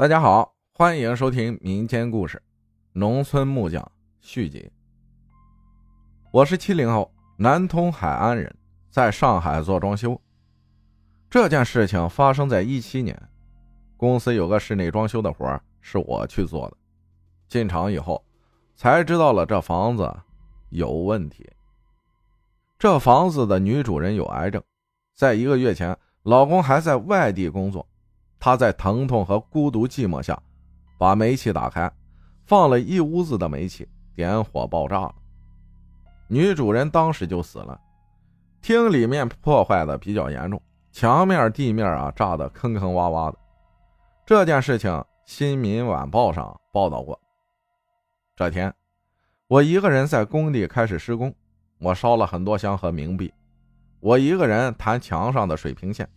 大家好，欢迎收听民间故事《农村木匠》续集。我是七零后，南通海安人，在上海做装修。这件事情发生在一七年，公司有个室内装修的活是我去做的。进场以后，才知道了这房子有问题。这房子的女主人有癌症，在一个月前，老公还在外地工作。他在疼痛和孤独寂寞下，把煤气打开，放了一屋子的煤气，点火爆炸了。女主人当时就死了。厅里面破坏的比较严重，墙面、地面啊炸得坑坑洼洼的。这件事情《新民晚报》上报道过。这天，我一个人在工地开始施工，我烧了很多香和冥币，我一个人弹墙上的水平线。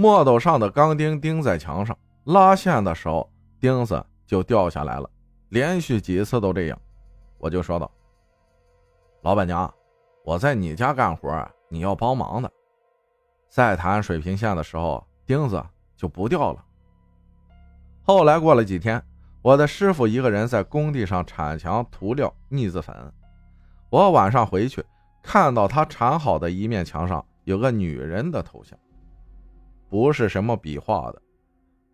木头上的钢钉钉在墙上，拉线的时候钉子就掉下来了，连续几次都这样，我就说道：“老板娘，我在你家干活，你要帮忙的。再弹水平线的时候，钉子就不掉了。”后来过了几天，我的师傅一个人在工地上铲墙涂料腻子粉，我晚上回去看到他铲好的一面墙上有个女人的头像。不是什么笔画的，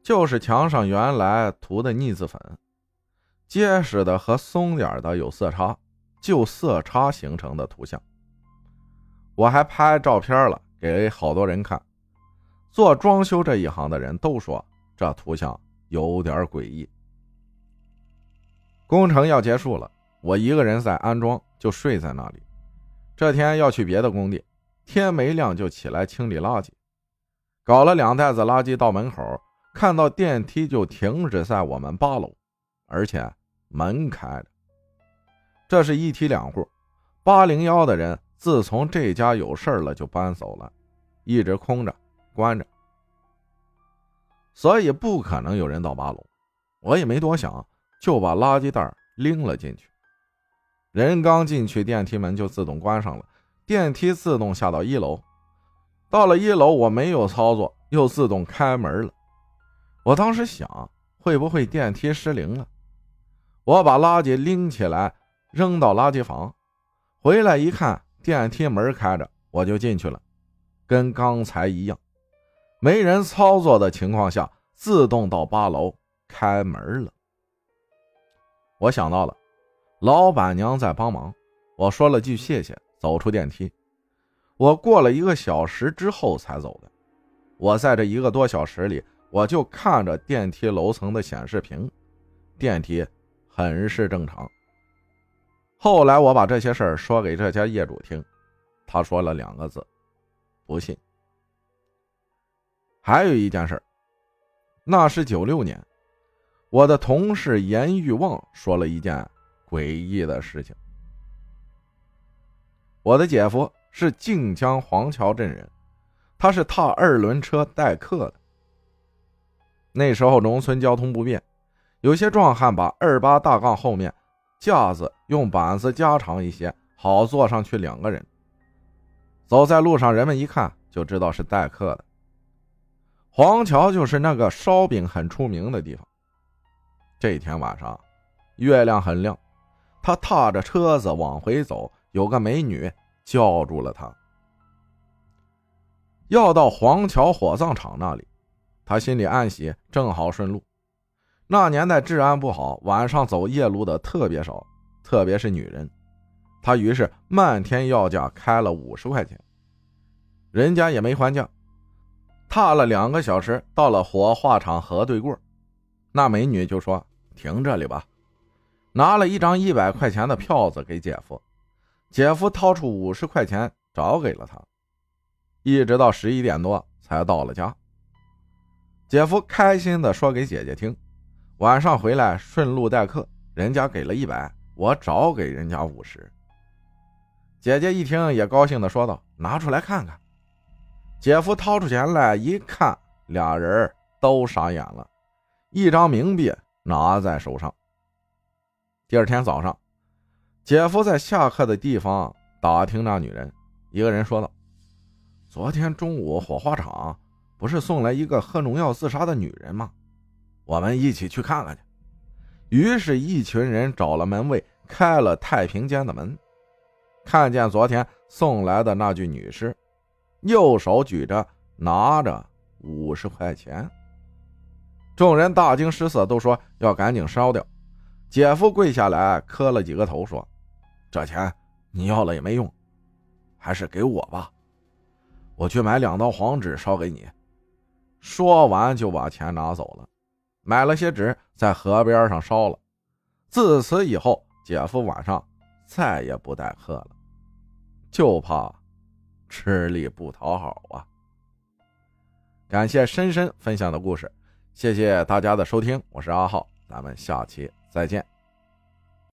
就是墙上原来涂的腻子粉，结实的和松点的有色差，就色差形成的图像。我还拍照片了，给好多人看。做装修这一行的人都说这图像有点诡异。工程要结束了，我一个人在安装，就睡在那里。这天要去别的工地，天没亮就起来清理垃圾。搞了两袋子垃圾到门口，看到电梯就停止在我们八楼，而且门开着。这是一梯两户，八零幺的人自从这家有事了就搬走了，一直空着关着，所以不可能有人到八楼。我也没多想，就把垃圾袋拎了进去。人刚进去，电梯门就自动关上了，电梯自动下到一楼。到了一楼，我没有操作，又自动开门了。我当时想，会不会电梯失灵了？我把垃圾拎起来扔到垃圾房，回来一看，电梯门开着，我就进去了，跟刚才一样，没人操作的情况下，自动到八楼开门了。我想到了，老板娘在帮忙，我说了句谢谢，走出电梯。我过了一个小时之后才走的。我在这一个多小时里，我就看着电梯楼层的显示屏，电梯很是正常。后来我把这些事儿说给这家业主听，他说了两个字：不信。还有一件事，那是九六年，我的同事严玉旺说了一件诡异的事情。我的姐夫。是靖江黄桥镇人，他是踏二轮车代客的。那时候农村交通不便，有些壮汉把二八大杠后面架子用板子加长一些，好坐上去两个人。走在路上，人们一看就知道是代客的。黄桥就是那个烧饼很出名的地方。这天晚上，月亮很亮，他踏着车子往回走，有个美女。叫住了他，要到黄桥火葬场那里，他心里暗喜，正好顺路。那年代治安不好，晚上走夜路的特别少，特别是女人。他于是漫天要价开了五十块钱，人家也没还价。踏了两个小时，到了火化场河对过，那美女就说：“停这里吧。”拿了一张一百块钱的票子给姐夫。姐夫掏出五十块钱找给了他，一直到十一点多才到了家。姐夫开心的说给姐姐听，晚上回来顺路待客，人家给了一百，我找给人家五十。姐姐一听也高兴的说道：“拿出来看看。”姐夫掏出钱来一看，俩人都傻眼了，一张冥币拿在手上。第二天早上。姐夫在下课的地方打听那女人，一个人说道：“昨天中午火化场不是送来一个喝农药自杀的女人吗？我们一起去看看去。于是，一群人找了门卫，开了太平间的门，看见昨天送来的那具女尸，右手举着拿着五十块钱。众人大惊失色，都说要赶紧烧掉。姐夫跪下来磕了几个头，说：“这钱你要了也没用，还是给我吧，我去买两刀黄纸烧给你。”说完就把钱拿走了，买了些纸在河边上烧了。自此以后，姐夫晚上再也不待客了，就怕吃力不讨好啊。感谢深深分享的故事。谢谢大家的收听，我是阿浩，咱们下期再见。